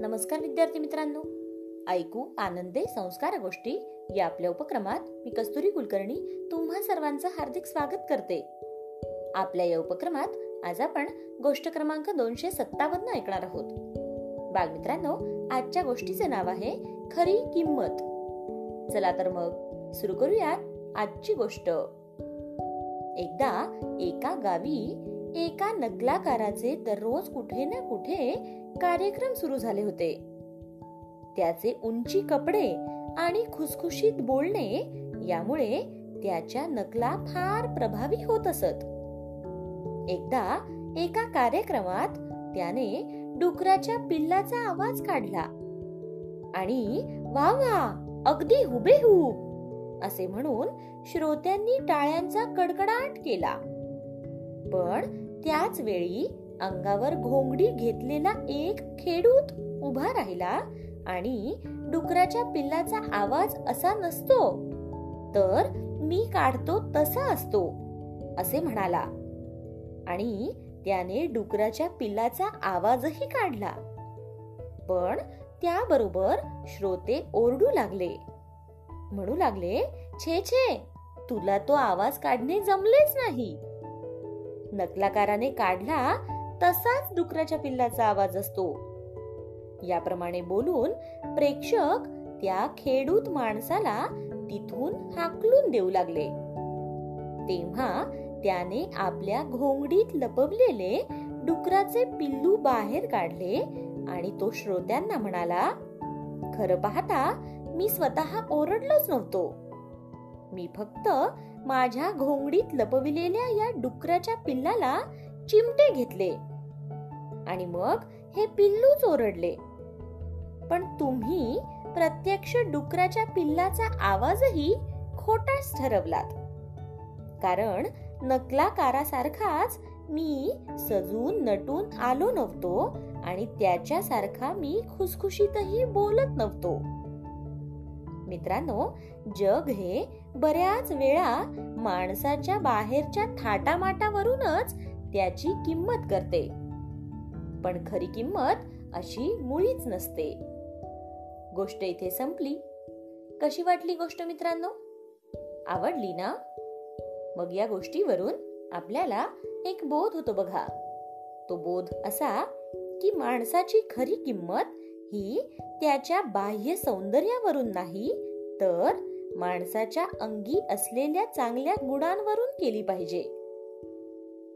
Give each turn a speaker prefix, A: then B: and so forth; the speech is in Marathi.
A: नमस्कार विद्यार्थी मित्रांनो. ऐकू आनंदे संस्कार गोष्टी या आपल्या उपक्रमात मी कस्तुरी कुलकर्णी तुम्हा सर्वांचं हार्दिक स्वागत करते. आपल्या या उपक्रमात आज आपण गोष्ट क्रमांक दोनशे सत्तावन्न ऐकणार आहोत. बालमित्रांनो आजच्या गोष्टीचे नाव आहे खरी किंमत. चला तर मग सुरू करूयात आजची गोष्ट. एकदा एका गावी एका नकलाकाराचे दररोज कुठे ना कुठे कार्यक्रम सुरू झाले होते. त्याचे उंची कपडे आणि खुसखुशीत बोलणे यामुळे त्याच्या नकला फार प्रभावी होत असत. एकदा एका कार्यक्रमात त्याने डुकराच्या पिल्लाचा आवाज काढला आणि वा वा अगदी हुबेहूब असे म्हणून श्रोत्यांनी टाळ्यांचा कडकडाट केला. पण त्याच वेळी अंगावर घोंगडी घेतलेला एक खेडूत उभा राहिला आणि डुकराच्या पिल्लाचा आवाज असा नसतो तर मी काढतो तसा असतो असे म्हणाला. आणि त्याने डुकराच्या पिल्लाचा आवाजही काढला. पण त्याबरोबर श्रोते ओरडू लागले. म्हणू लागले छे छे तुला तो आवाज काढणे जमलेच नाही. नकलाकाराने काढला तसाच डुकराच्या पिल्लाचा आवाज असतो. याप्रमाणे बोलून प्रेक्षक त्या खेडूत माणसाला तिथून हाकलून देऊ लागले. तेव्हा त्याने आपल्या घोंगडीत लपवलेले डुकराचे पिल्लू बाहेर काढले आणि तो श्रोत्यांना म्हणाला खरं पाहता मी स्वतः ओरडलोच नव्हतो. मी फक्त माझ्या घोंगडीत लपविलेल्या या डुकराच्या पिल्लाला चिमटे घेतले. आणि मग हे पिल्लूच ओरडले. पण तुम्ही प्रत्यक्ष डुकराच्या पिल्लाचा आवाजही खोटाच ठरवलात. कारण नकलाकारासारखाच मी सजून नटून आलो नव्हतो आणि त्याच्यासारखा मी खुसखुशीतही बोलत नव्हतो. मित्रांनो जग हे बऱ्याच वेळा माणसाच्या बाहेरच्या थाटामाटावरूनच त्याची किंमत करते. पण खरी किंमत अशी मुळीच नसते. गोष्ट इथे संपली. कशी वाटली गोष्ट मित्रांनो? आवडली ना? मग या गोष्टीवरून आपल्याला एक बोध होतो बघा. तो बोध असा की माणसाची खरी किंमत ही त्याच्या बाह्य सौंदर्यावरून नाही तर माणसाच्या अंगी असलेल्या चांगल्या गुणांवरून केली पाहिजे.